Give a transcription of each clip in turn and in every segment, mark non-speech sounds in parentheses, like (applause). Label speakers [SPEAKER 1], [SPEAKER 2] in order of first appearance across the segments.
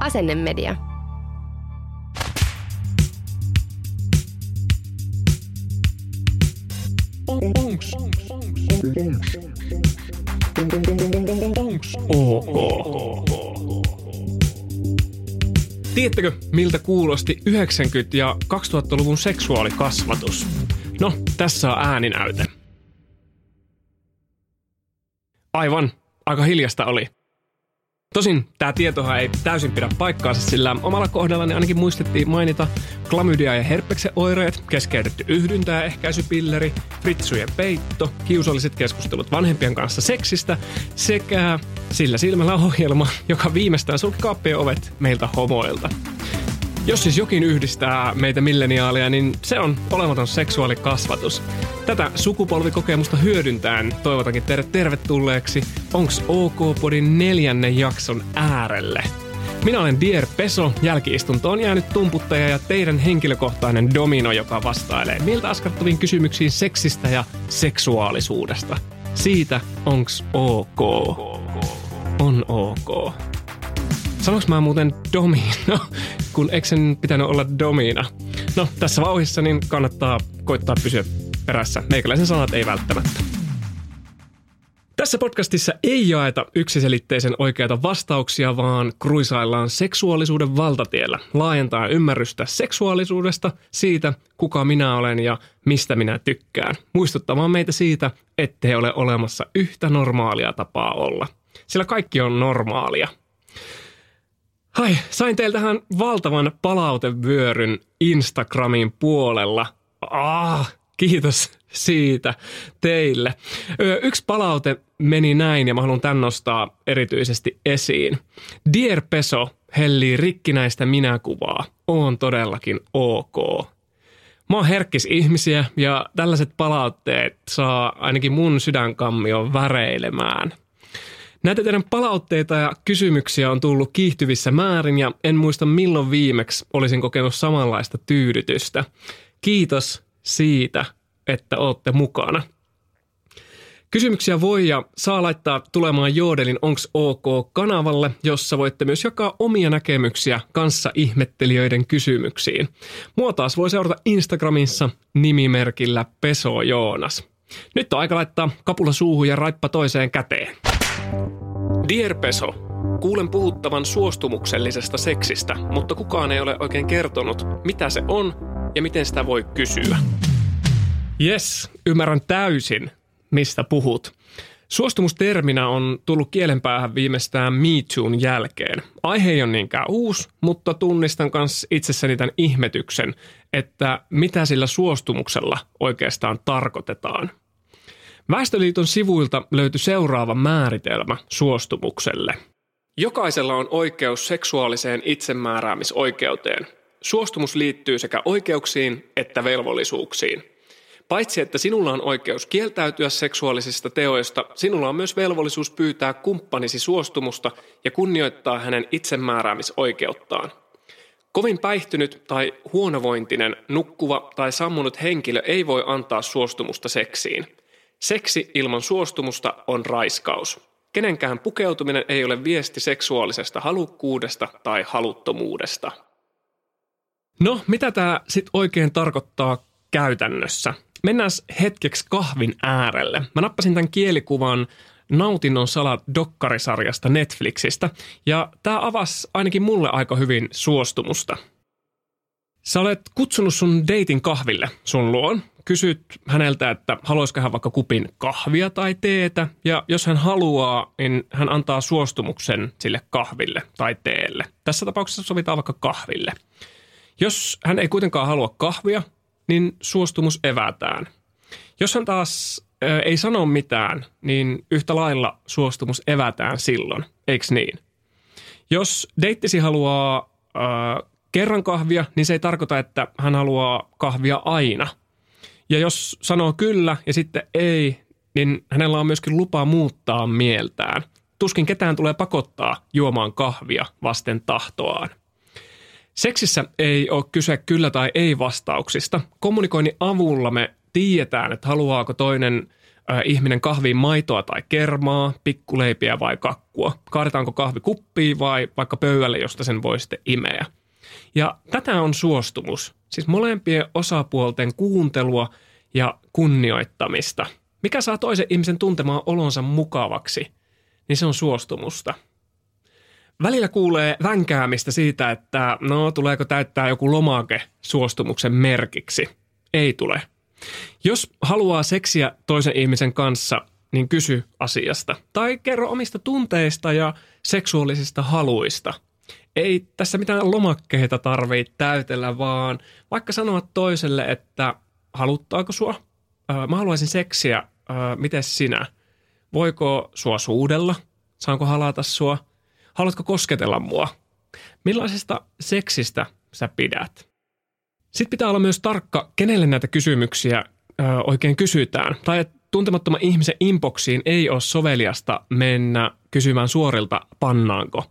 [SPEAKER 1] Asennemedia.
[SPEAKER 2] Tiedättekö, miltä kuulosti 90- ja 2000-luvun seksuaalikasvatus? No, tässä on ääninäyte. Aivan, aika hiljasta oli. Tosin tämä tietohan ei täysin pidä paikkaansa, sillä omalla kohdallani ainakin muistettiin mainita klamydia ja herpeksen oireet, keskeytetty yhdyntä ja ehkäisypilleri, fritsujen peitto, kiusalliset keskustelut vanhempien kanssa seksistä sekä sillä silmällä ohjelma, joka viimeistään sulki kaappien ovet meiltä homoilta. Jos siis jokin yhdistää meitä milleniaaleja, niin se on olematon seksuaalikasvatus. Tätä sukupolvikokemusta hyödyntäen toivotankin teidät tervetulleeksi Onks OK-podin neljännen jakson äärelle. Minä olen Dier Peso, jälkiistunto on jäänyt tumputtaja ja teidän henkilökohtainen domino, joka vastailee miltä askartuviin kysymyksiin seksistä ja seksuaalisuudesta. Siitä onks OK. On OK. Sanoinko mä muuten domino, kun eikö sen pitänyt olla domina? No, tässä vauhissa niin kannattaa koittaa pysyä perässä. Meikäläisen sanat ei välttämättä. Tässä podcastissa ei jaeta yksiselitteisen oikeita vastauksia, vaan kruisaillaan seksuaalisuuden valtatiellä, laajentaa ymmärrystä seksuaalisuudesta, siitä kuka minä olen ja mistä minä tykkään, muistuttamaan meitä siitä, ettei ole olemassa yhtä normaalia tapaa olla. Sillä kaikki on normaalia. Hai, sain teiltähän valtavan palautevyöryn Instagramin puolella. Ah, kiitos siitä teille. Yksi palaute meni näin ja mä haluan tän nostaa erityisesti esiin. Dear Peso hellii rikkinäistä minäkuvaa. On todellakin ok. Mä oon herkkis ihmisiä ja tällaiset palautteet saa ainakin mun sydänkammion väreilemään. Näitä teidän palautteita ja kysymyksiä on tullut kiihtyvissä määrin ja en muista milloin viimeksi olisin kokenut samanlaista tyydytystä. Kiitos siitä, että olette mukana. Kysymyksiä voi ja saa laittaa tulemaan Joodelin Onks OK-kanavalle, jossa voitte myös jakaa omia näkemyksiä kanssa ihmettelijöiden kysymyksiin. Mua taas voi seurata Instagramissa nimimerkillä Peso Joonas. Nyt on aika laittaa kapula suuhun ja raippa toiseen käteen. Dear Peso, kuulen puhuttavan suostumuksellisesta seksistä, mutta kukaan ei ole oikein kertonut, mitä se on ja miten sitä voi kysyä. Yes, ymmärrän täysin, mistä puhut. Suostumusterminä on tullut kielenpäähän viimeistään Me Toon jälkeen. Aihe ei ole niinkään uusi, mutta tunnistan myös itsessäni tämän ihmetyksen, että mitä sillä suostumuksella oikeastaan tarkoitetaan. Väestöliiton sivuilta löytyi seuraava määritelmä suostumukselle. Jokaisella on oikeus seksuaaliseen itsemääräämisoikeuteen. Suostumus liittyy sekä oikeuksiin että velvollisuuksiin. Paitsi että sinulla on oikeus kieltäytyä seksuaalisista teoista, sinulla on myös velvollisuus pyytää kumppanisi suostumusta ja kunnioittaa hänen itsemääräämisoikeuttaan. Kovin päihtynyt tai huonovointinen, nukkuva tai sammunut henkilö ei voi antaa suostumusta seksiin. Seksi ilman suostumusta on raiskaus. Kenenkään pukeutuminen ei ole viesti seksuaalisesta halukkuudesta tai haluttomuudesta. No, mitä tämä sitten oikein tarkoittaa käytännössä? Mennään hetkeksi kahvin äärelle. Mä nappasin tämän kielikuvan Nautinnon salat dokkarisarjasta Netflixistä, ja tämä avasi ainakin mulle aika hyvin suostumusta. Sä olet kutsunut sun deitin kahville sun luon. Kysyt häneltä, että haluaisiko hän vaikka kupin kahvia tai teetä. Ja jos hän haluaa, niin hän antaa suostumuksen sille kahville tai teelle. Tässä tapauksessa sovitaan vaikka kahville. Jos hän ei kuitenkaan halua kahvia, niin suostumus evätään. Jos hän taas ö, ei sano mitään, niin yhtä lailla suostumus evätään silloin, eikö niin? Jos deittisi haluaa ö, kerran kahvia, niin se ei tarkoita, että hän haluaa kahvia aina. Ja jos sanoo kyllä ja sitten ei, niin hänellä on myöskin lupa muuttaa mieltään. Tuskin ketään tulee pakottaa juomaan kahvia vasten tahtoaan. Seksissä ei ole kyse kyllä tai ei vastauksista. Kommunikoinnin avulla me tiedetään, että haluaako toinen äh, ihminen kahviin maitoa tai kermaa, pikkuleipiä vai kakkua. Kaadetaanko kahvi kuppiin vai vaikka pöydälle, josta sen voi sitten imeä. Ja tätä on suostumus, siis molempien osapuolten kuuntelua ja kunnioittamista. Mikä saa toisen ihmisen tuntemaan olonsa mukavaksi, niin se on suostumusta – Välillä kuulee vänkäämistä siitä, että no tuleeko täyttää joku lomake suostumuksen merkiksi. Ei tule. Jos haluaa seksiä toisen ihmisen kanssa, niin kysy asiasta. Tai kerro omista tunteista ja seksuaalisista haluista. Ei tässä mitään lomakkeita tarvitse täytellä, vaan vaikka sanoa toiselle, että haluttaako sua? mä haluaisin seksiä. miten sinä? Voiko sua suudella? Saanko halata sua? Haluatko kosketella mua? Millaisesta seksistä sä pidät? Sitten pitää olla myös tarkka, kenelle näitä kysymyksiä ö, oikein kysytään. Tai että tuntemattoman ihmisen inboxiin ei ole soveliasta mennä kysymään suorilta pannaanko.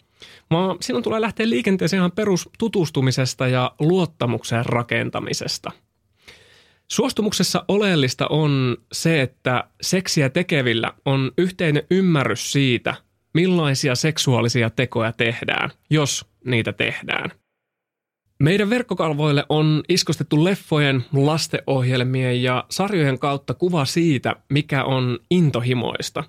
[SPEAKER 2] Vaan silloin tulee lähteä liikenteeseen ihan perustutustumisesta ja luottamuksen rakentamisesta. Suostumuksessa oleellista on se, että seksiä tekevillä on yhteinen ymmärrys siitä – millaisia seksuaalisia tekoja tehdään, jos niitä tehdään. Meidän verkkokalvoille on iskostettu leffojen, lastenohjelmien ja sarjojen kautta kuva siitä, mikä on intohimoista.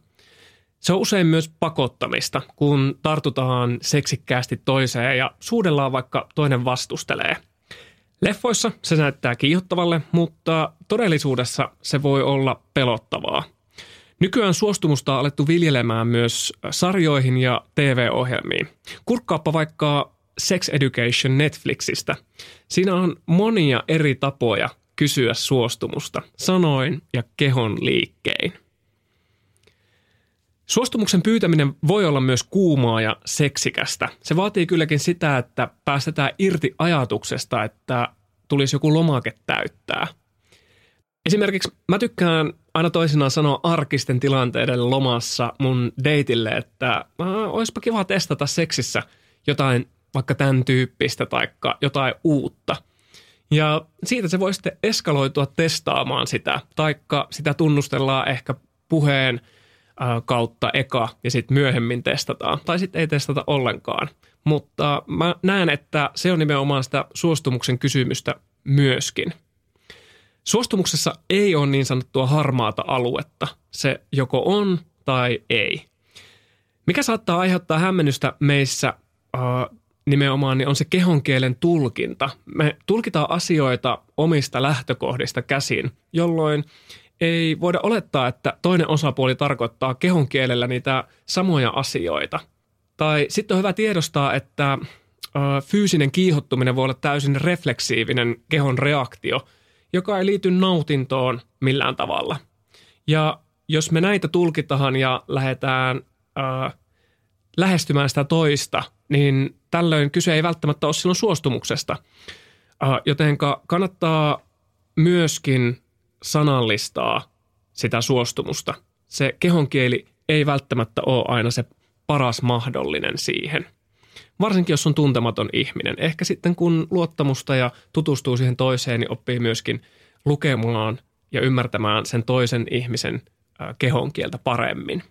[SPEAKER 2] Se on usein myös pakottamista, kun tartutaan seksikkäästi toiseen ja suudellaan vaikka toinen vastustelee. Leffoissa se näyttää kiihottavalle, mutta todellisuudessa se voi olla pelottavaa – Nykyään suostumusta on alettu viljelemään myös sarjoihin ja TV-ohjelmiin. Kurkkaappa vaikka Sex Education Netflixistä. Siinä on monia eri tapoja kysyä suostumusta sanoin ja kehon liikkein. Suostumuksen pyytäminen voi olla myös kuumaa ja seksikästä. Se vaatii kylläkin sitä, että päästetään irti ajatuksesta, että tulisi joku lomake täyttää – Esimerkiksi mä tykkään aina toisinaan sanoa arkisten tilanteiden lomassa mun deitille, että olisipa kiva testata seksissä jotain vaikka tämän tyyppistä tai jotain uutta. Ja siitä se voi sitten eskaloitua testaamaan sitä, taikka sitä tunnustellaan ehkä puheen kautta eka ja sitten myöhemmin testataan. Tai sitten ei testata ollenkaan. Mutta mä näen, että se on nimenomaan sitä suostumuksen kysymystä myöskin – Suostumuksessa ei ole niin sanottua harmaata aluetta. Se joko on tai ei. Mikä saattaa aiheuttaa hämmennystä meissä äh, nimenomaan, niin on se kehonkielen tulkinta. Me tulkitaan asioita omista lähtökohdista käsin, jolloin ei voida olettaa, että toinen osapuoli tarkoittaa kehonkielellä niitä samoja asioita. Tai sitten on hyvä tiedostaa, että äh, fyysinen kiihottuminen voi olla täysin refleksiivinen kehon reaktio – joka ei liity nautintoon millään tavalla. Ja jos me näitä tulkitaan ja lähdetään äh, lähestymään sitä toista, niin tällöin kyse ei välttämättä ole silloin suostumuksesta. Äh, jotenka kannattaa myöskin sanallistaa sitä suostumusta. Se kehonkieli ei välttämättä ole aina se paras mahdollinen siihen – Varsinkin jos on tuntematon ihminen. Ehkä sitten kun luottamusta ja tutustuu siihen toiseen, niin oppii myöskin lukemaan ja ymmärtämään sen toisen ihmisen kehon kieltä paremmin.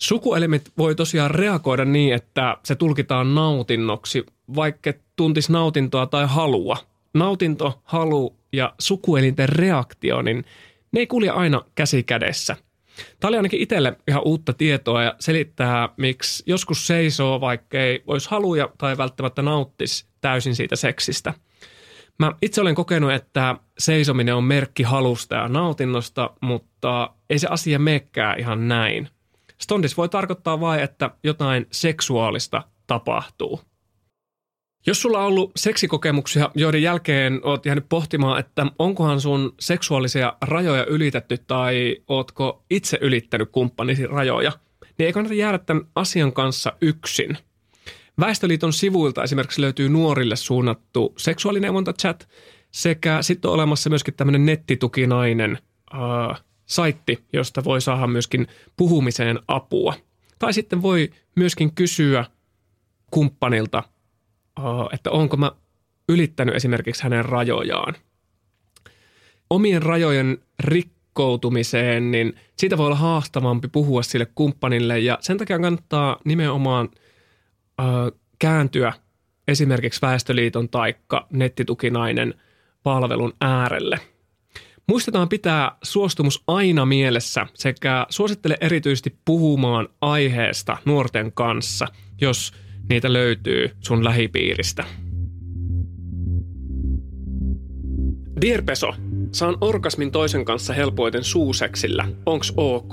[SPEAKER 2] Sukuelimet voi tosiaan reagoida niin, että se tulkitaan nautinnoksi, vaikka tuntisi nautintoa tai halua. Nautinto, halu ja sukuelinten reaktio, niin ne ei kulje aina käsi kädessä. Tämä oli ainakin itselle ihan uutta tietoa ja selittää, miksi joskus seisoo, vaikka ei olisi haluja tai välttämättä nauttisi täysin siitä seksistä. Mä itse olen kokenut, että seisominen on merkki halusta ja nautinnosta, mutta ei se asia meekään ihan näin. Stondis voi tarkoittaa vain, että jotain seksuaalista tapahtuu. Jos sulla on ollut seksikokemuksia, joiden jälkeen oot jäänyt pohtimaan, että onkohan sun seksuaalisia rajoja ylitetty tai ootko itse ylittänyt kumppanisi rajoja, niin ei kannata jäädä tämän asian kanssa yksin. Väestöliiton sivuilta esimerkiksi löytyy nuorille suunnattu seksuaalineuvonta-chat sekä sitten on olemassa myöskin tämmöinen nettitukinainen äh, saitti, josta voi saada myöskin puhumiseen apua. Tai sitten voi myöskin kysyä kumppanilta – että onko mä ylittänyt esimerkiksi hänen rajojaan. Omien rajojen rikkoutumiseen, niin siitä voi olla haastavampi puhua sille kumppanille ja sen takia kannattaa nimenomaan ö, kääntyä esimerkiksi Väestöliiton taikka nettitukinainen palvelun äärelle. Muistetaan pitää suostumus aina mielessä sekä suosittele erityisesti puhumaan aiheesta nuorten kanssa, jos – niitä löytyy sun lähipiiristä. Dear Peso, saan orgasmin toisen kanssa helpoiten suuseksillä. Onks ok?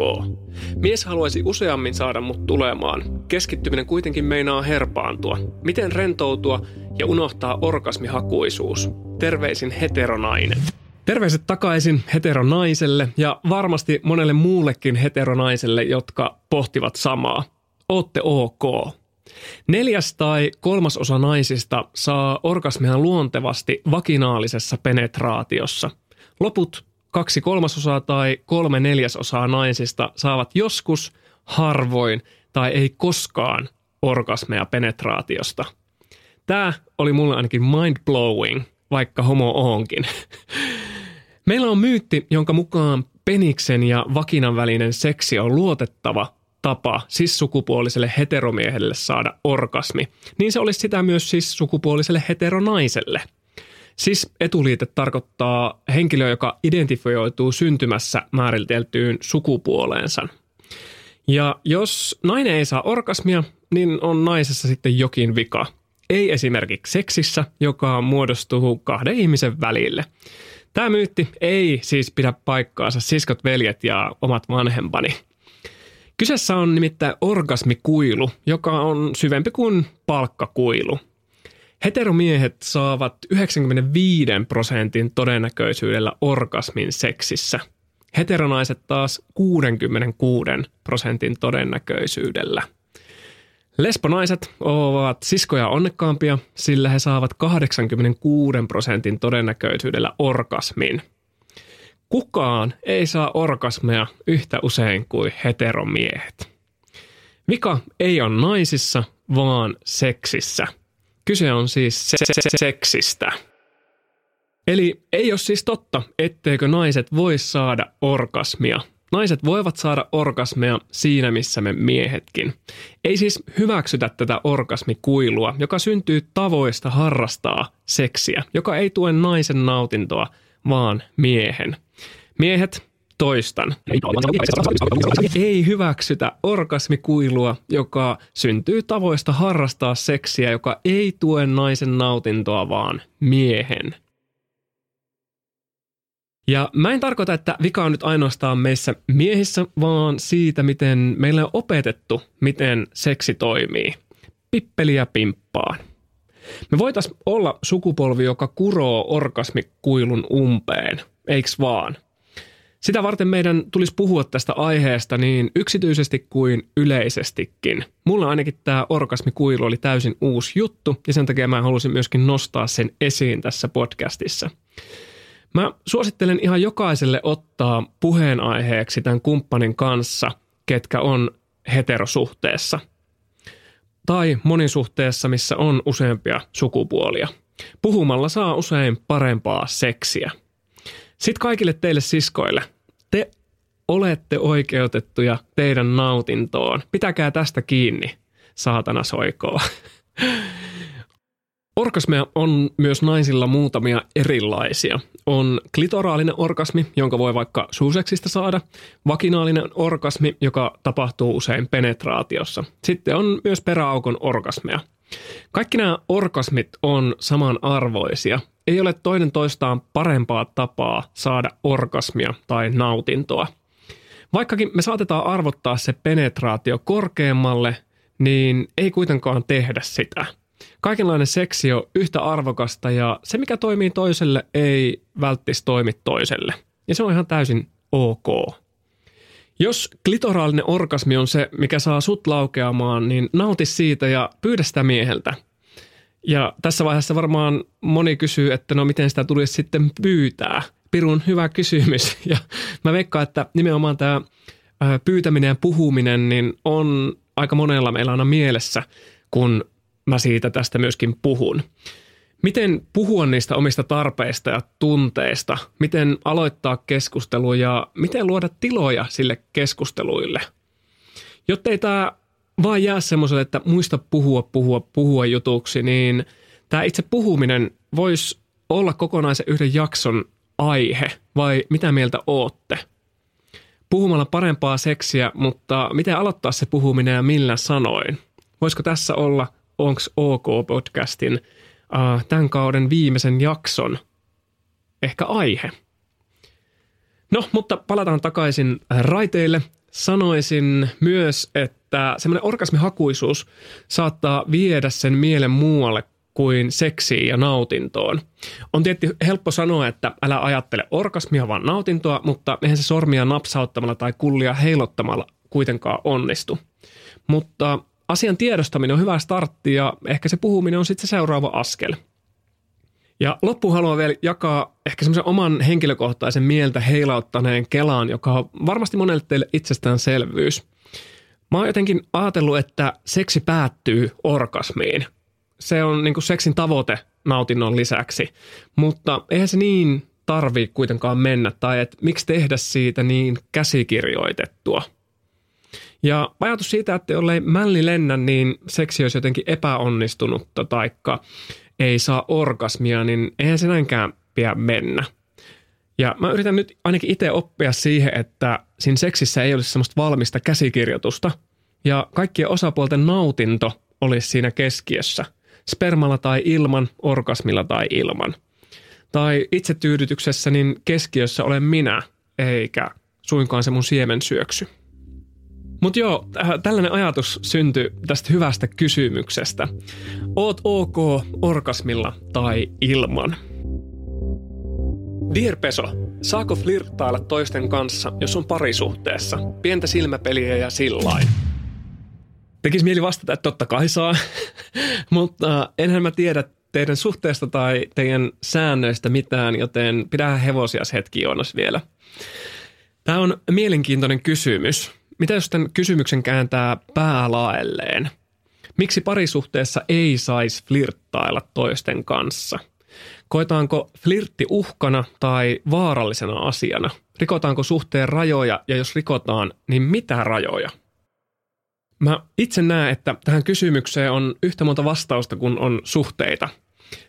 [SPEAKER 2] Mies haluaisi useammin saada mut tulemaan. Keskittyminen kuitenkin meinaa herpaantua. Miten rentoutua ja unohtaa orgasmihakuisuus? Terveisin heteronainen. Terveiset takaisin heteronaiselle ja varmasti monelle muullekin heteronaiselle, jotka pohtivat samaa. Ootte ok. Neljäs tai kolmas osa naisista saa orgasmia luontevasti vakinaalisessa penetraatiossa. Loput kaksi kolmasosaa tai kolme neljäsosaa naisista saavat joskus, harvoin tai ei koskaan orgasmeja penetraatiosta. Tämä oli mulle ainakin mind-blowing, vaikka homo onkin. Meillä on myytti, jonka mukaan peniksen ja vakinan välinen seksi on luotettava tapa cis-sukupuoliselle heteromiehelle saada orgasmi, niin se olisi sitä myös cis-sukupuoliselle heteronaiselle. Siis etuliite tarkoittaa henkilö, joka identifioituu syntymässä määriteltyyn sukupuoleensa. Ja jos nainen ei saa orgasmia, niin on naisessa sitten jokin vika. Ei esimerkiksi seksissä, joka muodostuu kahden ihmisen välille. Tämä myytti ei siis pidä paikkaansa siskot, veljet ja omat vanhempani – Kyseessä on nimittäin orgasmikuilu, joka on syvempi kuin palkkakuilu. Heteromiehet saavat 95 prosentin todennäköisyydellä orgasmin seksissä. Heteronaiset taas 66 prosentin todennäköisyydellä. Lesbonaiset ovat siskoja onnekkaampia, sillä he saavat 86 prosentin todennäköisyydellä orgasmin – Kukaan ei saa orgasmeja yhtä usein kuin heteromiehet. Vika ei ole naisissa, vaan seksissä. Kyse on siis se- se- se- seksistä. Eli ei ole siis totta, etteikö naiset voi saada orgasmia. Naiset voivat saada orgasmeja siinä, missä me miehetkin. Ei siis hyväksytä tätä orgasmikuilua, joka syntyy tavoista harrastaa seksiä, joka ei tue naisen nautintoa, vaan miehen. Miehet, toistan. Ei hyväksytä orgasmikuilua, joka syntyy tavoista harrastaa seksiä, joka ei tue naisen nautintoa, vaan miehen. Ja mä en tarkoita, että vika on nyt ainoastaan meissä miehissä, vaan siitä, miten meillä on opetettu, miten seksi toimii. Pippeliä pimppaan. Me voitaisiin olla sukupolvi, joka kuroo orgasmikuilun umpeen, eiks vaan? Sitä varten meidän tulisi puhua tästä aiheesta niin yksityisesti kuin yleisestikin. Mulla ainakin tämä orgasmikuilu oli täysin uusi juttu ja sen takia mä halusin myöskin nostaa sen esiin tässä podcastissa. Mä suosittelen ihan jokaiselle ottaa puheenaiheeksi tämän kumppanin kanssa, ketkä on heterosuhteessa. Tai monisuhteessa, missä on useampia sukupuolia. Puhumalla saa usein parempaa seksiä – sitten kaikille teille siskoille. Te olette oikeutettuja teidän nautintoon. Pitäkää tästä kiinni, saatana soikoo. (laughs) Orgasmeja on myös naisilla muutamia erilaisia. On klitoraalinen orgasmi, jonka voi vaikka suuseksista saada, vaginaalinen orgasmi, joka tapahtuu usein penetraatiossa. Sitten on myös peräaukon orgasmeja. Kaikki nämä orgasmit on samanarvoisia ei ole toinen toistaan parempaa tapaa saada orgasmia tai nautintoa. Vaikkakin me saatetaan arvottaa se penetraatio korkeammalle, niin ei kuitenkaan tehdä sitä. Kaikenlainen seksi on yhtä arvokasta ja se, mikä toimii toiselle, ei välttis toimi toiselle. Ja se on ihan täysin ok. Jos klitoraalinen orgasmi on se, mikä saa sut laukeamaan, niin nauti siitä ja pyydä sitä mieheltä. Ja tässä vaiheessa varmaan moni kysyy, että no miten sitä tulisi sitten pyytää. Pirun hyvä kysymys. (laughs) Ja mä veikkaan, että nimenomaan tämä pyytäminen ja puhuminen niin on aika monella meillä aina mielessä, kun mä siitä tästä myöskin puhun. Miten puhua niistä omista tarpeista ja tunteista? Miten aloittaa keskustelu ja miten luoda tiloja sille keskusteluille? Jotta ei tämä vaan jää semmoiselle, että muista puhua, puhua, puhua jutuksi, niin tämä itse puhuminen voisi olla kokonaisen yhden jakson aihe, vai mitä mieltä ootte? Puhumalla parempaa seksiä, mutta miten aloittaa se puhuminen ja millä sanoin? Voisiko tässä olla Onks OK podcastin uh, tämän kauden viimeisen jakson ehkä aihe? No, mutta palataan takaisin raiteille. Sanoisin myös, että semmoinen orgasmihakuisuus saattaa viedä sen mielen muualle kuin seksiin ja nautintoon. On tietysti helppo sanoa, että älä ajattele orgasmia, vaan nautintoa, mutta eihän se sormia napsauttamalla tai kullia heilottamalla kuitenkaan onnistu. Mutta asian tiedostaminen on hyvä startti ja ehkä se puhuminen on sitten se seuraava askel. Ja loppuun haluan vielä jakaa ehkä semmoisen oman henkilökohtaisen mieltä heilauttaneen kelaan, joka on varmasti monelle teille itsestäänselvyys. Mä oon jotenkin ajatellut, että seksi päättyy orgasmiin. Se on niin seksin tavoite nautinnon lisäksi, mutta eihän se niin tarvii kuitenkaan mennä, tai että miksi tehdä siitä niin käsikirjoitettua – ja ajatus siitä, että jollei mälli lennä, niin seksi olisi jotenkin epäonnistunutta taikka ei saa orgasmia, niin eihän se näinkään pidä mennä. Ja mä yritän nyt ainakin itse oppia siihen, että siinä seksissä ei olisi semmoista valmista käsikirjoitusta. Ja kaikkien osapuolten nautinto olisi siinä keskiössä. Spermalla tai ilman, orgasmilla tai ilman. Tai itsetyydytyksessä niin keskiössä olen minä, eikä suinkaan se mun siemensyöksy. Mutta joo, äh, tällainen ajatus syntyi tästä hyvästä kysymyksestä. Oot ok orgasmilla tai ilman? Dear Peso, saako flirttailla toisten kanssa, jos on parisuhteessa? Pientä silmäpeliä ja sillain. Tekisi mieli vastata, että totta kai saa, (laughs) mutta enhän mä tiedä teidän suhteesta tai teidän säännöistä mitään, joten pidä hevosias hetki Joonas vielä. Tämä on mielenkiintoinen kysymys – mitä jos tämän kysymyksen kääntää päälaelleen? Miksi parisuhteessa ei saisi flirttailla toisten kanssa? Koetaanko flirtti uhkana tai vaarallisena asiana? Rikotaanko suhteen rajoja ja jos rikotaan, niin mitä rajoja? Mä itse näen, että tähän kysymykseen on yhtä monta vastausta kuin on suhteita.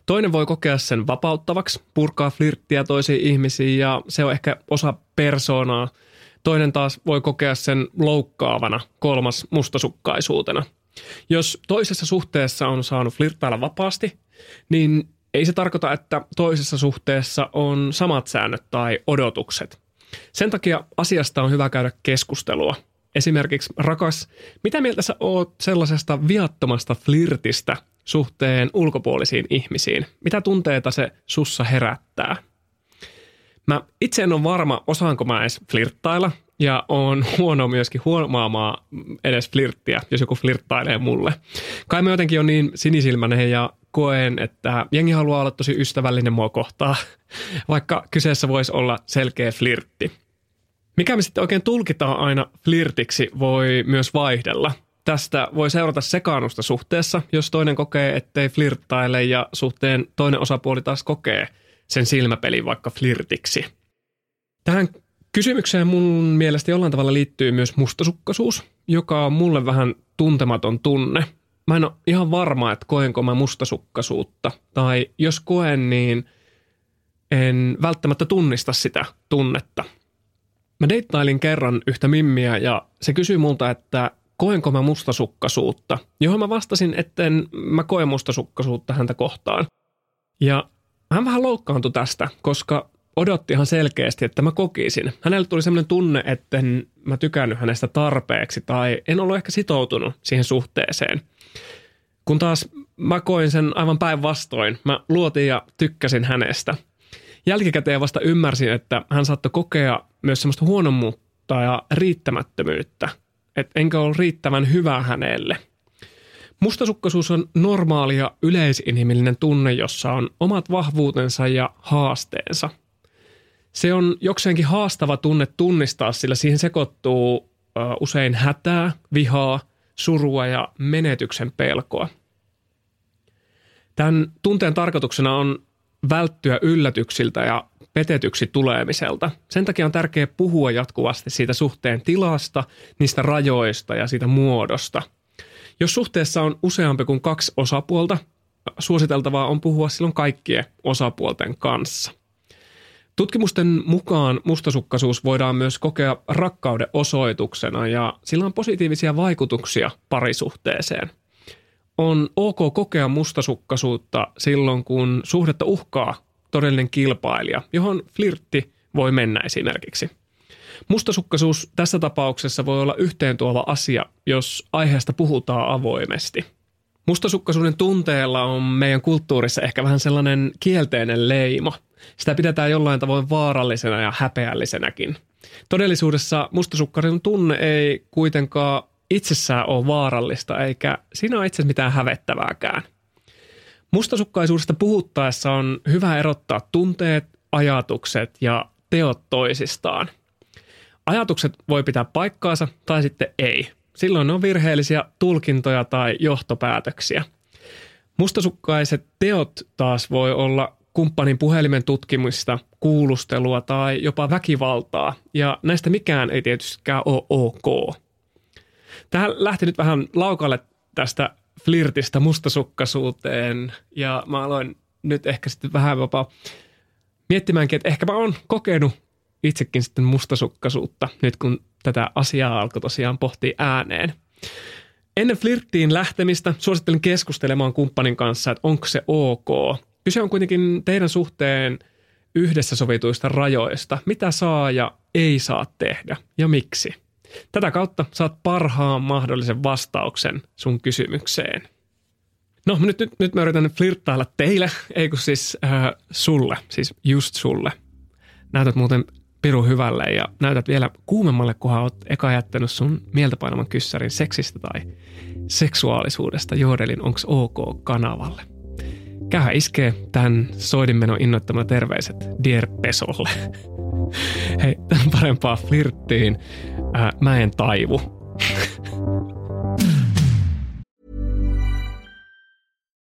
[SPEAKER 2] Toinen voi kokea sen vapauttavaksi, purkaa flirttiä toisiin ihmisiin ja se on ehkä osa persoonaa – Toinen taas voi kokea sen loukkaavana, kolmas mustasukkaisuutena. Jos toisessa suhteessa on saanut flirttailla vapaasti, niin ei se tarkoita, että toisessa suhteessa on samat säännöt tai odotukset. Sen takia asiasta on hyvä käydä keskustelua. Esimerkiksi, rakas, mitä mieltä sä oot sellaisesta viattomasta flirtistä suhteen ulkopuolisiin ihmisiin? Mitä tunteita se sussa herättää? Mä itse en ole varma, osaanko mä edes flirttailla ja on (laughs) huono myöskin huomaamaan edes flirttiä, jos joku flirttailee mulle. Kai mä jotenkin on niin sinisilmäinen ja koen, että jengi haluaa olla tosi ystävällinen mua kohtaa, (laughs) vaikka kyseessä voisi olla selkeä flirtti. Mikä me sitten oikein tulkitaan aina flirtiksi, voi myös vaihdella. Tästä voi seurata sekaannusta suhteessa, jos toinen kokee, ettei flirttaile ja suhteen toinen osapuoli taas kokee – sen silmäpelin vaikka flirtiksi. Tähän kysymykseen mun mielestä jollain tavalla liittyy myös mustasukkaisuus, joka on mulle vähän tuntematon tunne. Mä en ole ihan varma, että koenko mä mustasukkaisuutta. Tai jos koen, niin en välttämättä tunnista sitä tunnetta. Mä deittailin kerran yhtä mimmiä ja se kysyi multa, että koenko mä mustasukkaisuutta, johon mä vastasin, että en mä koe mustasukkaisuutta häntä kohtaan. Ja hän vähän loukkaantui tästä, koska odotti ihan selkeästi, että mä kokisin. Hänelle tuli sellainen tunne, että en mä tykännyt hänestä tarpeeksi tai en ollut ehkä sitoutunut siihen suhteeseen. Kun taas mä koin sen aivan päinvastoin. Mä luotin ja tykkäsin hänestä. Jälkikäteen vasta ymmärsin, että hän saattoi kokea myös semmoista huonommuutta ja riittämättömyyttä. Että enkä ole riittävän hyvä hänelle. Mustasukkaisuus on normaali ja yleisinhimillinen tunne, jossa on omat vahvuutensa ja haasteensa. Se on jokseenkin haastava tunne tunnistaa, sillä siihen sekoittuu usein hätää, vihaa, surua ja menetyksen pelkoa. Tämän tunteen tarkoituksena on välttyä yllätyksiltä ja petetyksi tulemiselta. Sen takia on tärkeää puhua jatkuvasti siitä suhteen tilasta, niistä rajoista ja siitä muodosta. Jos suhteessa on useampi kuin kaksi osapuolta, suositeltavaa on puhua silloin kaikkien osapuolten kanssa – Tutkimusten mukaan mustasukkaisuus voidaan myös kokea rakkauden osoituksena ja sillä on positiivisia vaikutuksia parisuhteeseen. On ok kokea mustasukkaisuutta silloin, kun suhdetta uhkaa todellinen kilpailija, johon flirtti voi mennä esimerkiksi. Mustasukkaisuus tässä tapauksessa voi olla yhteentuova asia, jos aiheesta puhutaan avoimesti. Mustasukkaisuuden tunteella on meidän kulttuurissa ehkä vähän sellainen kielteinen leima – sitä pidetään jollain tavoin vaarallisena ja häpeällisenäkin. Todellisuudessa mustasukkarin tunne ei kuitenkaan itsessään ole vaarallista, eikä siinä ole itse mitään hävettävääkään. Mustasukkaisuudesta puhuttaessa on hyvä erottaa tunteet, ajatukset ja teot toisistaan. Ajatukset voi pitää paikkaansa tai sitten ei. Silloin ne on virheellisiä tulkintoja tai johtopäätöksiä. Mustasukkaiset teot taas voi olla kumppanin puhelimen tutkimista, kuulustelua tai jopa väkivaltaa. Ja näistä mikään ei tietystikään ole ok. Tähän lähti nyt vähän laukalle tästä flirtistä mustasukkaisuuteen ja mä aloin nyt ehkä sitten vähän jopa miettimäänkin, että ehkä mä oon kokenut itsekin sitten mustasukkaisuutta nyt kun tätä asiaa alkoi tosiaan pohtia ääneen. Ennen flirttiin lähtemistä suosittelen keskustelemaan kumppanin kanssa, että onko se ok Kyse on kuitenkin teidän suhteen yhdessä sovituista rajoista, mitä saa ja ei saa tehdä ja miksi. Tätä kautta saat parhaan mahdollisen vastauksen sun kysymykseen. No nyt, nyt, nyt mä yritän flirttailla teille, ei kun siis äh, sulle, siis just sulle. Näytät muuten piru hyvälle ja näytät vielä kuumemmalle, kunhan oot eka jättänyt sun mieltä painaman kyssärin seksistä tai seksuaalisuudesta Joodelin Onks OK kanavalle. Kähä iskee tämän soidinmenon innoittamana terveiset Dier Pesolle. (laughs) Hei, parempaa flirttiin. Ää, mä en taivu. (laughs)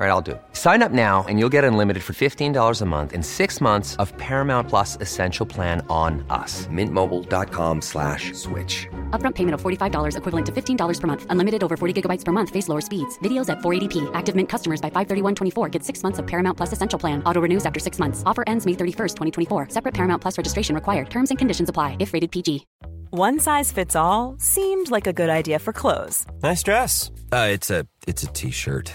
[SPEAKER 1] All right, I'll do it. Sign up now and you'll get unlimited for $15 a month in six months of Paramount Plus Essential Plan on us. Mintmobile.com slash switch.
[SPEAKER 3] Upfront payment of $45 equivalent to $15 per month. Unlimited over 40 gigabytes per month. Face lower speeds. Videos at 480p. Active Mint customers by 531.24 get six months of Paramount Plus Essential Plan. Auto renews after six months. Offer ends May 31st, 2024. Separate Paramount Plus registration required. Terms and conditions apply if rated PG.
[SPEAKER 4] One size fits all seemed like a good idea for clothes.
[SPEAKER 5] Nice dress. Uh, it's a it's a t-shirt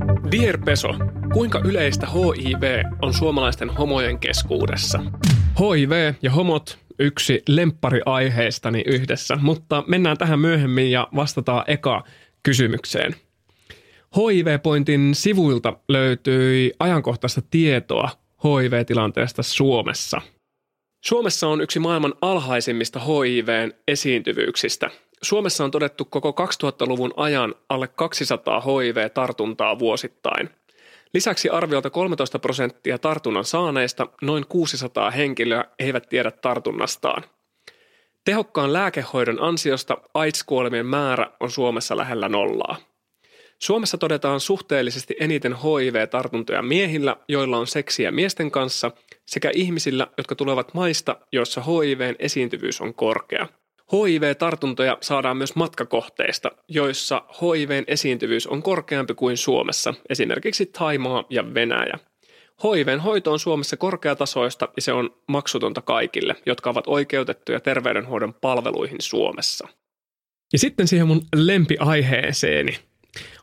[SPEAKER 2] Dear Peso, kuinka yleistä HIV on suomalaisten homojen keskuudessa? HIV ja homot yksi lemppariaiheistani yhdessä, mutta mennään tähän myöhemmin ja vastataan eka kysymykseen. HIV-pointin sivuilta löytyi ajankohtaista tietoa HIV-tilanteesta Suomessa. Suomessa on yksi maailman alhaisimmista HIVn esiintyvyyksistä – Suomessa on todettu koko 2000-luvun ajan alle 200 HIV-tartuntaa vuosittain. Lisäksi arviolta 13 prosenttia tartunnan saaneista, noin 600 henkilöä, eivät tiedä tartunnastaan. Tehokkaan lääkehoidon ansiosta AIDS-kuolemien määrä on Suomessa lähellä nollaa. Suomessa todetaan suhteellisesti eniten HIV-tartuntoja miehillä, joilla on seksiä miesten kanssa, sekä ihmisillä, jotka tulevat maista, joissa HIVn esiintyvyys on korkea – HIV-tartuntoja saadaan myös matkakohteista, joissa HIVn esiintyvyys on korkeampi kuin Suomessa, esimerkiksi Taimaa ja Venäjä. HIVn hoito on Suomessa korkeatasoista ja se on maksutonta kaikille, jotka ovat oikeutettuja terveydenhoidon palveluihin Suomessa. Ja sitten siihen mun lempiaiheeseeni.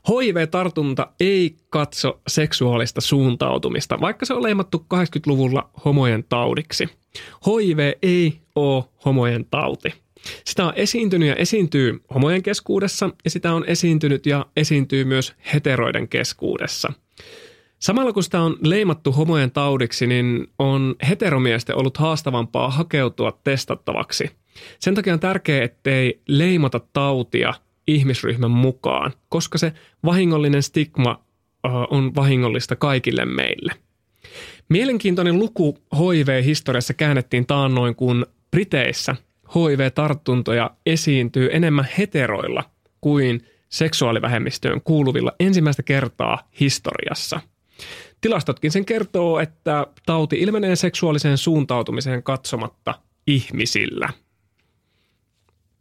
[SPEAKER 2] HIV-tartunta ei katso seksuaalista suuntautumista, vaikka se on leimattu 80-luvulla homojen taudiksi. HIV ei ole homojen tauti. Sitä on esiintynyt ja esiintyy homojen keskuudessa ja sitä on esiintynyt ja esiintyy myös heteroiden keskuudessa. Samalla kun sitä on leimattu homojen taudiksi, niin on heteromiesten ollut haastavampaa hakeutua testattavaksi. Sen takia on tärkeää, ettei leimata tautia ihmisryhmän mukaan, koska se vahingollinen stigma on vahingollista kaikille meille. Mielenkiintoinen luku HIV-historiassa käännettiin taannoin, kun Briteissä HIV-tartuntoja esiintyy enemmän heteroilla kuin seksuaalivähemmistöön kuuluvilla ensimmäistä kertaa historiassa. Tilastotkin sen kertoo, että tauti ilmenee seksuaaliseen suuntautumiseen katsomatta ihmisillä.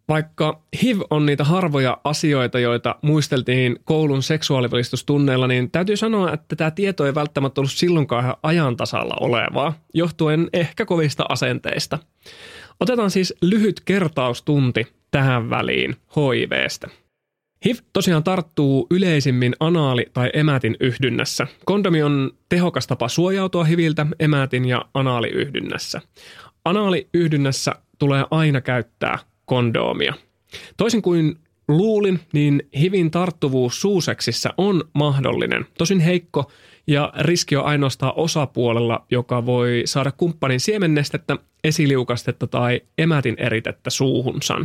[SPEAKER 2] Vaikka HIV on niitä harvoja asioita, joita muisteltiin koulun seksuaalivalistustunneilla, niin täytyy sanoa, että tämä tieto ei välttämättä ollut silloinkaan ajan tasalla olevaa, johtuen ehkä kovista asenteista. Otetaan siis lyhyt kertaustunti tähän väliin HIVstä. HIV tosiaan tarttuu yleisimmin anaali- tai emätin yhdynnässä. Kondomi on tehokas tapa suojautua HIViltä emätin ja anaaliyhdynnässä. Anaaliyhdynnässä tulee aina käyttää kondoomia. Toisin kuin luulin, niin HIVin tarttuvuus suuseksissä on mahdollinen. Tosin heikko ja riski on ainoastaan osapuolella, joka voi saada kumppanin siemennestettä, esiliukastetta tai emätin eritettä suuhunsa.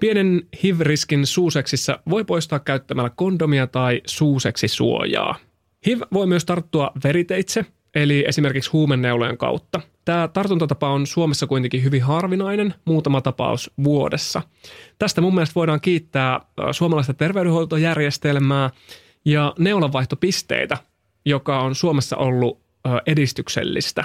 [SPEAKER 2] Pienen HIV-riskin suuseksissä voi poistaa käyttämällä kondomia tai suuseksisuojaa. HIV voi myös tarttua veriteitse, eli esimerkiksi huumenneulojen kautta. Tämä tartuntatapa on Suomessa kuitenkin hyvin harvinainen, muutama tapaus vuodessa. Tästä mun mielestä voidaan kiittää suomalaista terveydenhuoltojärjestelmää ja neulanvaihtopisteitä, joka on Suomessa ollut edistyksellistä.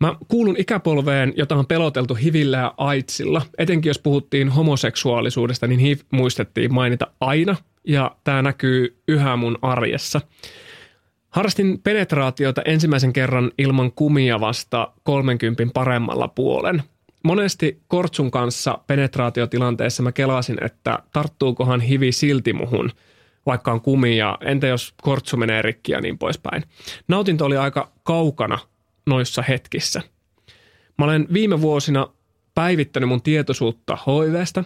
[SPEAKER 2] Mä kuulun ikäpolveen, jota on peloteltu hivillä ja aitsilla. Etenkin jos puhuttiin homoseksuaalisuudesta, niin HIV muistettiin mainita aina, ja tämä näkyy yhä mun arjessa. Harrastin penetraatiota ensimmäisen kerran ilman kumia vasta 30 paremmalla puolen. Monesti Kortsun kanssa penetraatiotilanteessa mä kelasin, että tarttuukohan hivi silti muhun, vaikka on kumia, entä jos Kortsu menee rikki ja niin poispäin. Nautinto oli aika kaukana noissa hetkissä. Mä olen viime vuosina päivittänyt mun tietoisuutta HIVstä,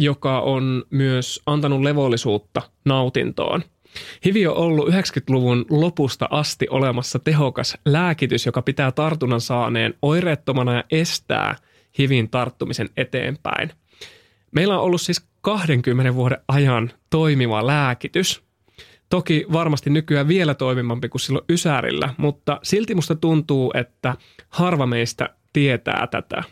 [SPEAKER 2] joka on myös antanut levollisuutta nautintoon – Hivi on ollut 90-luvun lopusta asti olemassa tehokas lääkitys, joka pitää tartunnan saaneen oireettomana ja estää HIVin tarttumisen eteenpäin. Meillä on ollut siis 20 vuoden ajan toimiva lääkitys. Toki varmasti nykyään vielä toimivampi kuin silloin Ysärillä, mutta silti musta tuntuu, että harva meistä tietää tätä.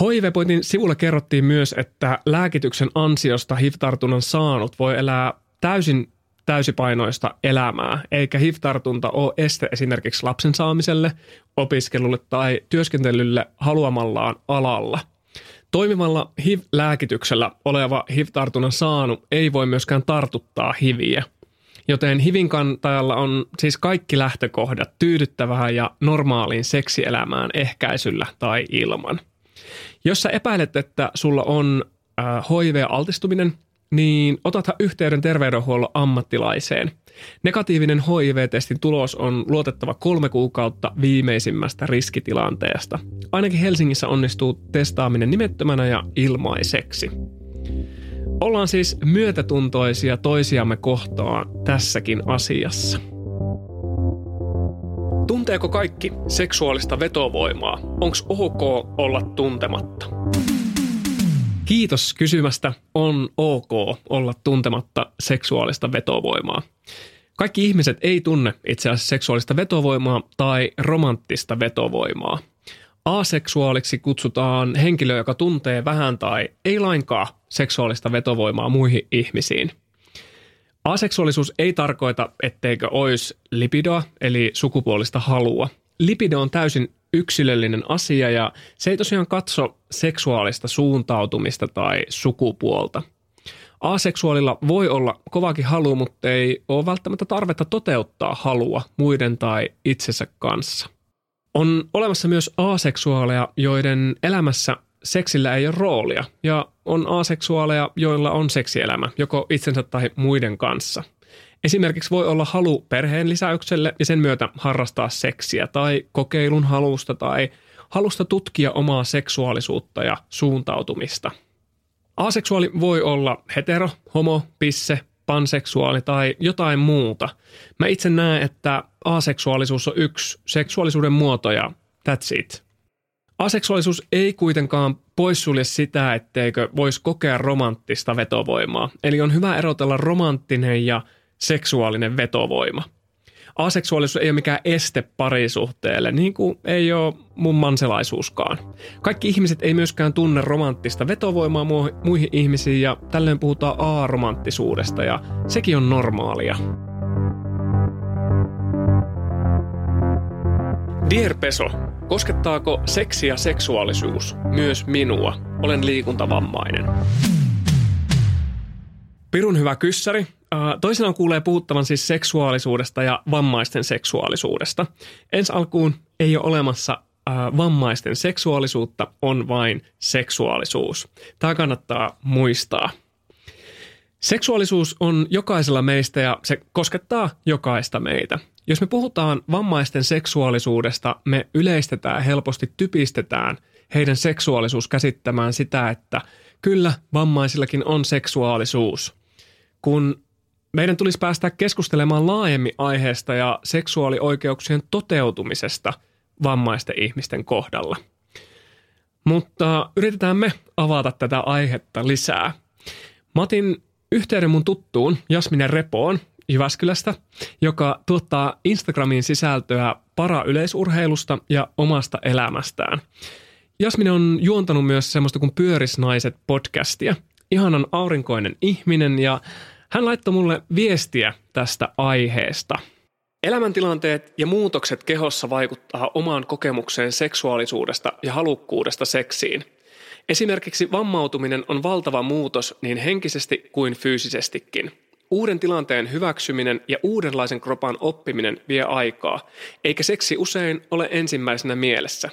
[SPEAKER 2] HIV-pointin sivulla kerrottiin myös, että lääkityksen ansiosta HIV-tartunnan saanut voi elää täysin täysipainoista elämää, eikä HIV-tartunta ole este esimerkiksi lapsen saamiselle, opiskelulle tai työskentelylle haluamallaan alalla. Toimivalla HIV-lääkityksellä oleva HIV-tartunnan saanut ei voi myöskään tartuttaa HIViä, joten HIVin kantajalla on siis kaikki lähtökohdat tyydyttävään ja normaaliin seksielämään ehkäisyllä tai ilman. Jos sä epäilet, että sulla on HIV-altistuminen – niin otathan yhteyden terveydenhuollon ammattilaiseen. Negatiivinen HIV-testin tulos on luotettava kolme kuukautta viimeisimmästä riskitilanteesta. Ainakin Helsingissä onnistuu testaaminen nimettömänä ja ilmaiseksi. Ollaan siis myötätuntoisia toisiamme kohtaan tässäkin asiassa. Tunteeko kaikki seksuaalista vetovoimaa? Onko ok olla tuntematta? Kiitos kysymästä. On ok olla tuntematta seksuaalista vetovoimaa. Kaikki ihmiset ei tunne itse asiassa seksuaalista vetovoimaa tai romanttista vetovoimaa. Aseksuaaliksi kutsutaan henkilö, joka tuntee vähän tai ei lainkaan seksuaalista vetovoimaa muihin ihmisiin. Aseksuaalisuus ei tarkoita, etteikö olisi lipidoa, eli sukupuolista halua. Lipido on täysin yksilöllinen asia ja se ei tosiaan katso seksuaalista suuntautumista tai sukupuolta. Aseksuaalilla voi olla kovakin halu, mutta ei ole välttämättä tarvetta toteuttaa halua muiden tai itsensä kanssa. On olemassa myös aseksuaaleja, joiden elämässä seksillä ei ole roolia, ja on aseksuaaleja, joilla on seksielämä, joko itsensä tai muiden kanssa – Esimerkiksi voi olla halu perheen lisäykselle ja sen myötä harrastaa seksiä tai kokeilun halusta tai halusta tutkia omaa seksuaalisuutta ja suuntautumista. Aseksuaali voi olla hetero, homo, pisse, panseksuaali tai jotain muuta. Mä itse näen, että aseksuaalisuus on yksi seksuaalisuuden muoto ja that's it. Aseksuaalisuus ei kuitenkaan poissulje sitä, etteikö voisi kokea romanttista vetovoimaa. Eli on hyvä erotella romanttinen ja seksuaalinen vetovoima. Aseksuaalisuus ei ole mikään este parisuhteelle, niin kuin ei ole mun manselaisuuskaan. Kaikki ihmiset ei myöskään tunne romanttista vetovoimaa muihin ihmisiin ja tällöin puhutaan aromanttisuudesta ja sekin on normaalia. Dear Peso, koskettaako seksi ja seksuaalisuus myös minua? Olen liikuntavammainen. Pirun hyvä kyssäri, Toisinaan kuulee puhuttavan siis seksuaalisuudesta ja vammaisten seksuaalisuudesta. Ensi alkuun ei ole olemassa vammaisten seksuaalisuutta, on vain seksuaalisuus. Tämä kannattaa muistaa. Seksuaalisuus on jokaisella meistä ja se koskettaa jokaista meitä. Jos me puhutaan vammaisten seksuaalisuudesta, me yleistetään helposti, typistetään heidän seksuaalisuus käsittämään sitä, että kyllä vammaisillakin on seksuaalisuus. Kun meidän tulisi päästä keskustelemaan laajemmin aiheesta ja seksuaalioikeuksien toteutumisesta vammaisten ihmisten kohdalla. Mutta yritetään me avata tätä aihetta lisää. Matin yhteyden mun tuttuun Jasminen Repoon Jyväskylästä, joka tuottaa Instagramiin sisältöä para-yleisurheilusta ja omasta elämästään. Jasminen on juontanut myös semmoista kuin Pyörisnaiset podcastia. Ihanan aurinkoinen ihminen ja hän laittoi mulle viestiä tästä aiheesta. Elämäntilanteet ja muutokset kehossa vaikuttaa omaan kokemukseen seksuaalisuudesta ja halukkuudesta seksiin. Esimerkiksi vammautuminen on valtava muutos niin henkisesti kuin fyysisestikin. Uuden tilanteen hyväksyminen ja uudenlaisen kropan oppiminen vie aikaa, eikä seksi usein ole ensimmäisenä mielessä.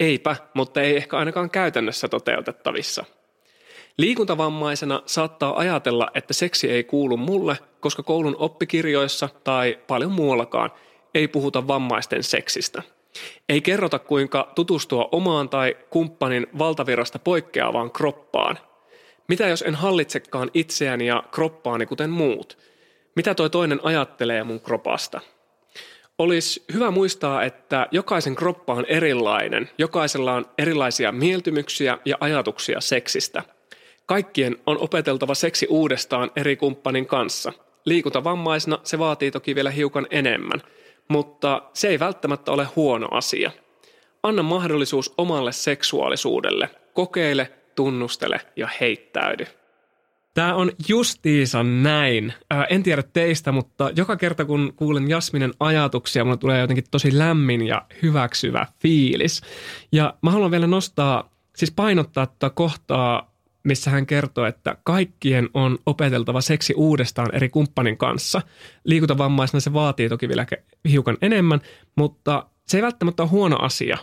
[SPEAKER 2] Eipä, mutta ei ehkä ainakaan käytännössä toteutettavissa – Liikuntavammaisena saattaa ajatella, että seksi ei kuulu mulle, koska koulun oppikirjoissa tai paljon muuallakaan ei puhuta vammaisten seksistä. Ei kerrota kuinka tutustua omaan tai kumppanin valtavirrasta poikkeavaan kroppaan. Mitä jos en hallitsekaan itseäni ja kroppaani kuten muut? Mitä toi toinen ajattelee mun kropasta? Olisi hyvä muistaa, että jokaisen kroppa on erilainen, jokaisella on erilaisia mieltymyksiä ja ajatuksia seksistä – Kaikkien on opeteltava seksi uudestaan eri kumppanin kanssa. Liikuntavammaisena se vaatii toki vielä hiukan enemmän, mutta se ei välttämättä ole huono asia. Anna mahdollisuus omalle seksuaalisuudelle. Kokeile, tunnustele ja heittäydy. Tämä on justiisa näin. Ää, en tiedä teistä, mutta joka kerta kun kuulen Jasminen ajatuksia, mulle tulee jotenkin tosi lämmin ja hyväksyvä fiilis. Ja mä haluan vielä nostaa, siis painottaa tätä kohtaa missä hän kertoo, että kaikkien on opeteltava seksi uudestaan eri kumppanin kanssa. Liikuntavammaisena se vaatii toki vielä hiukan enemmän, mutta se ei välttämättä ole huono asia.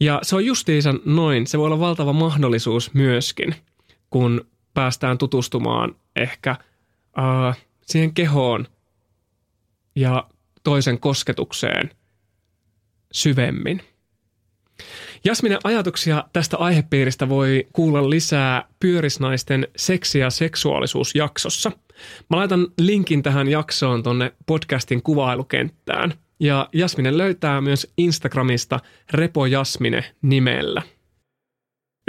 [SPEAKER 2] Ja se on justiinsa noin. Se voi olla valtava mahdollisuus myöskin, kun päästään tutustumaan ehkä uh, siihen kehoon ja toisen kosketukseen syvemmin. Jasminen ajatuksia tästä aihepiiristä voi kuulla lisää Pyörisnaisten seksi- ja seksuaalisuusjaksossa. Mä laitan linkin tähän jaksoon tonne podcastin kuvailukenttään. Ja Jasminen löytää myös Instagramista Repo Jasmine nimellä.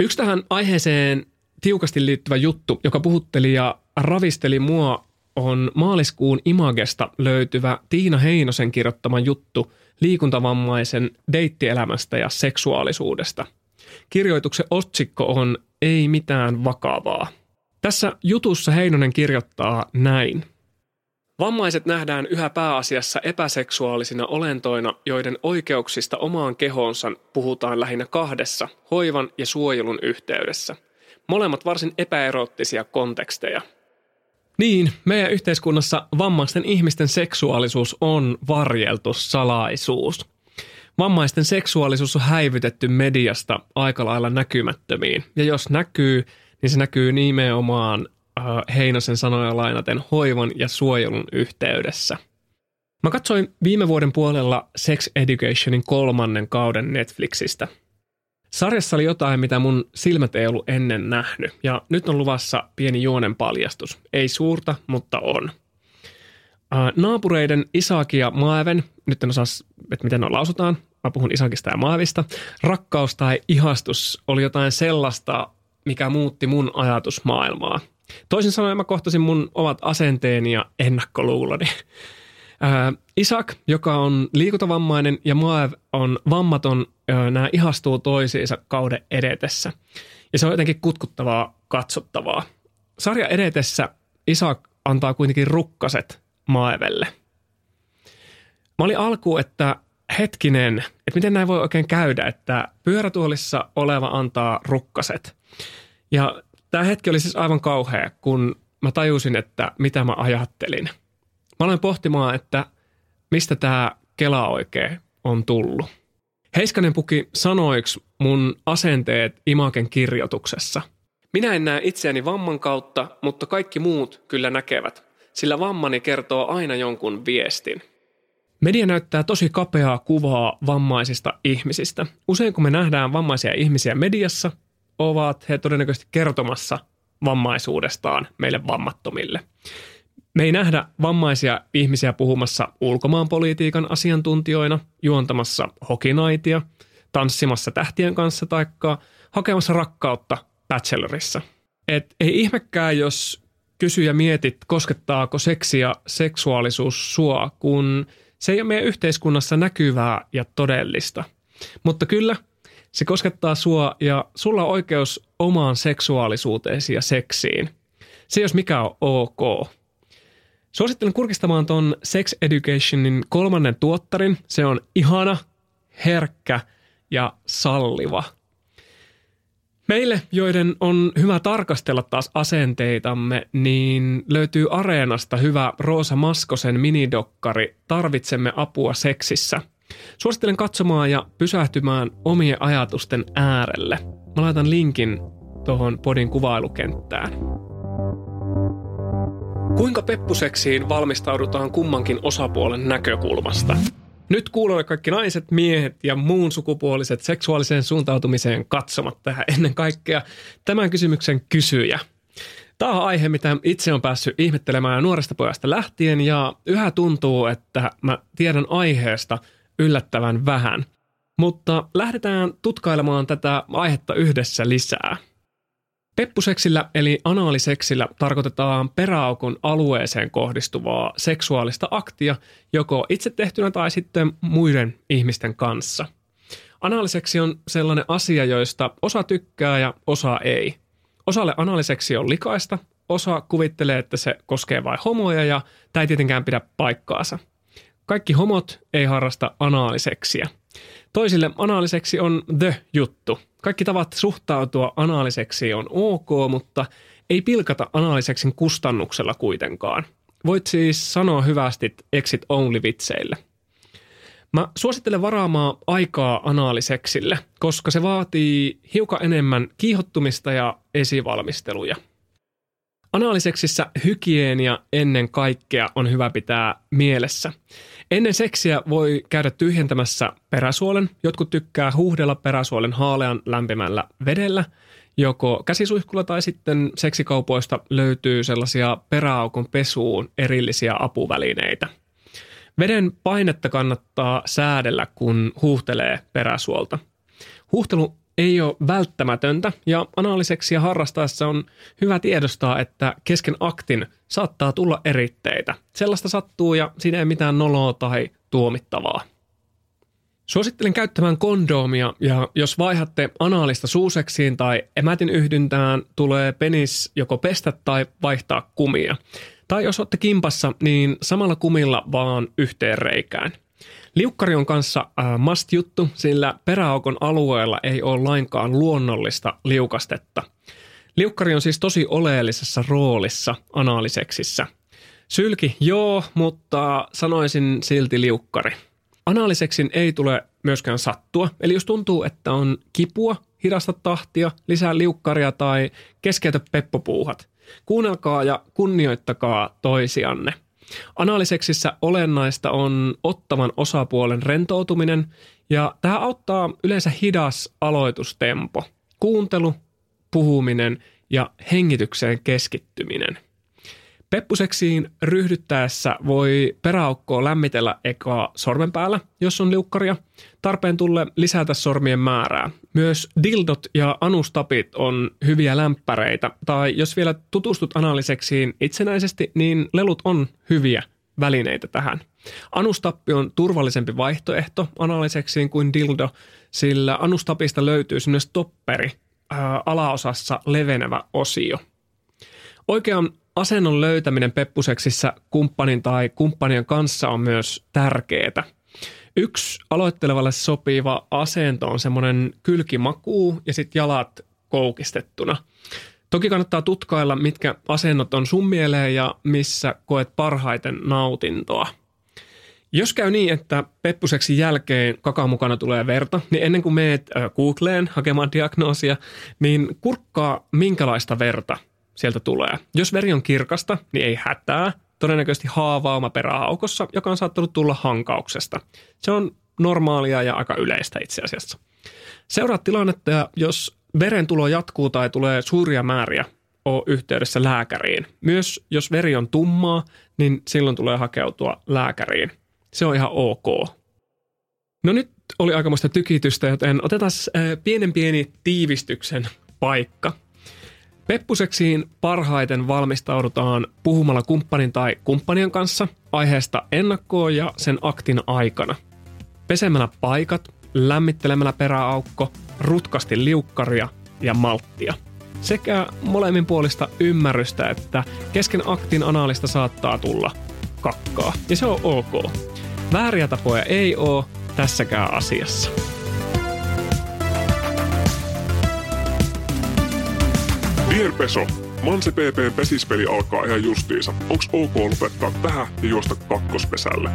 [SPEAKER 2] Yksi tähän aiheeseen tiukasti liittyvä juttu, joka puhutteli ja ravisteli mua, on maaliskuun Imagesta löytyvä Tiina Heinosen kirjoittama juttu liikuntavammaisen deittielämästä ja seksuaalisuudesta. Kirjoituksen otsikko on Ei mitään vakavaa. Tässä jutussa Heinonen kirjoittaa näin. Vammaiset nähdään yhä pääasiassa epäseksuaalisina olentoina, joiden oikeuksista omaan kehoonsa puhutaan lähinnä kahdessa, hoivan ja suojelun yhteydessä. Molemmat varsin epäeroottisia konteksteja. Niin, meidän yhteiskunnassa vammaisten ihmisten seksuaalisuus on varjeltu salaisuus. Vammaisten seksuaalisuus on häivytetty mediasta aika lailla näkymättömiin. Ja jos näkyy, niin se näkyy nimenomaan Äh, Heinosen sanoja lainaten hoivan ja suojelun yhteydessä. Mä katsoin viime vuoden puolella Sex Educationin kolmannen kauden Netflixistä. Sarjassa oli jotain, mitä mun silmät ei ollut ennen nähnyt, ja nyt on luvassa pieni juonen paljastus. Ei suurta, mutta on. Äh, naapureiden Isaki ja Maeven, nyt en osaa, että miten ne lausutaan, mä puhun Isakista ja Maavista, rakkaus tai ihastus oli jotain sellaista, mikä muutti mun ajatusmaailmaa – Toisin sanoen mä kohtasin mun omat asenteeni ja ennakkoluuloni. Ää, Isak, joka on liikuntavammainen ja Maev on vammaton, nämä ihastuu toisiinsa kauden edetessä. Ja se on jotenkin kutkuttavaa katsottavaa. Sarja edetessä Isak antaa kuitenkin rukkaset Maevelle. Mä olin alku, että hetkinen, että miten näin voi oikein käydä, että pyörätuolissa oleva antaa rukkaset. Ja Tämä hetki oli siis aivan kauhea, kun mä tajusin, että mitä mä ajattelin. Mä aloin pohtimaan, että mistä tämä Kela oikein on tullut. Heiskanen puki sanoiksi mun asenteet Imaken kirjoituksessa. Minä en näe itseäni vamman kautta, mutta kaikki muut kyllä näkevät, sillä vammani kertoo aina jonkun viestin. Media näyttää tosi kapeaa kuvaa vammaisista ihmisistä. Usein kun me nähdään vammaisia ihmisiä mediassa, ovat he todennäköisesti kertomassa vammaisuudestaan meille vammattomille. Me ei nähdä vammaisia ihmisiä puhumassa ulkomaanpolitiikan asiantuntijoina, juontamassa hokinaitia, tanssimassa tähtien kanssa tai hakemassa rakkautta bachelorissa. Et ei ihmekään, jos kysyjä mietit, koskettaako seksi ja seksuaalisuus sua, kun se ei ole meidän yhteiskunnassa näkyvää ja todellista. Mutta kyllä – se koskettaa sua ja sulla on oikeus omaan seksuaalisuuteesi ja seksiin. Se jos mikä on ok. Suosittelen kurkistamaan ton Sex Educationin kolmannen tuottarin. Se on ihana, herkkä ja salliva. Meille, joiden on hyvä tarkastella taas asenteitamme, niin löytyy Areenasta hyvä Roosa Maskosen minidokkari Tarvitsemme apua seksissä – Suosittelen katsomaan ja pysähtymään omien ajatusten äärelle. Mä laitan linkin tuohon podin kuvailukenttään. Kuinka peppuseksiin valmistaudutaan kummankin osapuolen näkökulmasta? Nyt kuulee kaikki naiset, miehet ja muun sukupuoliset seksuaaliseen suuntautumiseen katsomat tähän ennen kaikkea tämän kysymyksen kysyjä. Tämä on aihe, mitä itse on päässyt ihmettelemään nuoresta pojasta lähtien ja yhä tuntuu, että mä tiedän aiheesta – yllättävän vähän. Mutta lähdetään tutkailemaan tätä aihetta yhdessä lisää. Peppuseksillä eli anaaliseksillä tarkoitetaan peräaukon alueeseen kohdistuvaa seksuaalista aktia joko itse tehtynä tai sitten muiden ihmisten kanssa. Anaaliseksi on sellainen asia, joista osa tykkää ja osa ei. Osalle anaaliseksi on likaista, osa kuvittelee, että se koskee vain homoja ja tämä ei tietenkään pidä paikkaansa – kaikki homot ei harrasta anaaliseksiä. Toisille anaaliseksi on the-juttu. Kaikki tavat suhtautua anaaliseksi on ok, mutta ei pilkata anaaliseksin kustannuksella kuitenkaan. Voit siis sanoa hyvästi exit only vitseille. Mä suosittelen varaamaan aikaa anaaliseksille, koska se vaatii hiukan enemmän kiihottumista ja esivalmisteluja. Anaaliseksissä hygienia ennen kaikkea on hyvä pitää mielessä. Ennen seksiä voi käydä tyhjentämässä peräsuolen. Jotkut tykkää huuhdella peräsuolen haalean lämpimällä vedellä. Joko käsisuihkulla tai sitten seksikaupoista löytyy sellaisia peräaukon pesuun erillisiä apuvälineitä. Veden painetta kannattaa säädellä, kun huuhtelee peräsuolta. Huuhtelu ei ole välttämätöntä ja anaaliseksiä harrastaessa on hyvä tiedostaa, että kesken aktin saattaa tulla eritteitä. Sellaista sattuu ja siinä ei mitään noloa tai tuomittavaa. Suosittelen käyttämään kondoomia ja jos vaihatte anaalista suuseksiin tai emätin yhdyntään, tulee penis joko pestä tai vaihtaa kumia. Tai jos olette kimpassa, niin samalla kumilla vaan yhteen reikään. Liukkari on kanssa äh, must-juttu, sillä peräaukon alueella ei ole lainkaan luonnollista liukastetta. Liukkari on siis tosi oleellisessa roolissa anaaliseksissä. Sylki joo, mutta sanoisin silti liukkari. Anaaliseksin ei tule myöskään sattua, eli jos tuntuu, että on kipua, hidasta tahtia, lisää liukkaria tai keskeytä peppopuuhat. Kuunnelkaa ja kunnioittakaa toisianne. Anaaliseksissä olennaista on ottavan osapuolen rentoutuminen ja tämä auttaa yleensä hidas aloitustempo. Kuuntelu, puhuminen ja hengitykseen keskittyminen – Peppuseksiin ryhdyttäessä voi peräaukkoa lämmitellä eka sormen päällä, jos on liukkaria. Tarpeen tulle lisätä sormien määrää. Myös dildot ja anustapit on hyviä lämpäreitä. Tai jos vielä tutustut analiseksiin itsenäisesti, niin lelut on hyviä välineitä tähän. Anustappi on turvallisempi vaihtoehto analiseksiin kuin dildo, sillä anustapista löytyy myös topperi, ää, alaosassa levenevä osio. Oikean asennon löytäminen peppuseksissä kumppanin tai kumppanien kanssa on myös tärkeää. Yksi aloittelevalle sopiva asento on semmoinen kylkimakuu ja sitten jalat koukistettuna. Toki kannattaa tutkailla, mitkä asennot on sun mieleen ja missä koet parhaiten nautintoa. Jos käy niin, että peppuseksi jälkeen kakaan mukana tulee verta, niin ennen kuin meet Googleen hakemaan diagnoosia, niin kurkkaa minkälaista verta – sieltä tulee. Jos veri on kirkasta, niin ei hätää. Todennäköisesti haavauma peräaukossa, joka on saattanut tulla hankauksesta. Se on normaalia ja aika yleistä itse asiassa. Seuraa tilannetta ja jos veren tulo jatkuu tai tulee suuria määriä, ole yhteydessä lääkäriin. Myös jos veri on tummaa, niin silloin tulee hakeutua lääkäriin. Se on ihan ok. No nyt oli aikamoista tykitystä, joten otetaan pienen pieni tiivistyksen paikka. Peppuseksiin parhaiten valmistaudutaan puhumalla kumppanin tai kumppanien kanssa aiheesta ennakkoon ja sen aktin aikana. Pesemällä paikat, lämmittelemällä peräaukko, rutkasti liukkaria ja malttia. Sekä molemmin puolista ymmärrystä, että kesken aktin anaalista saattaa tulla kakkaa. Ja se on ok. Vääriä tapoja ei ole tässäkään asiassa.
[SPEAKER 6] Dear Peso, Manse PPn pesispeli alkaa ihan justiinsa. Onks ok lopettaa tähän ja juosta kakkospesälle?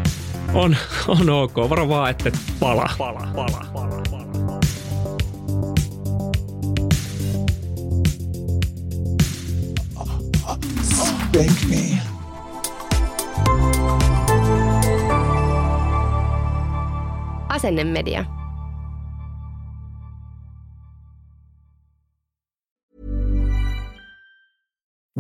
[SPEAKER 2] On, on ok. Varo vaan, että pala. Pala, pala, pala, pala.
[SPEAKER 7] Spank me.
[SPEAKER 8] Asennemedia.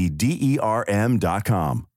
[SPEAKER 9] E D E R M dot com.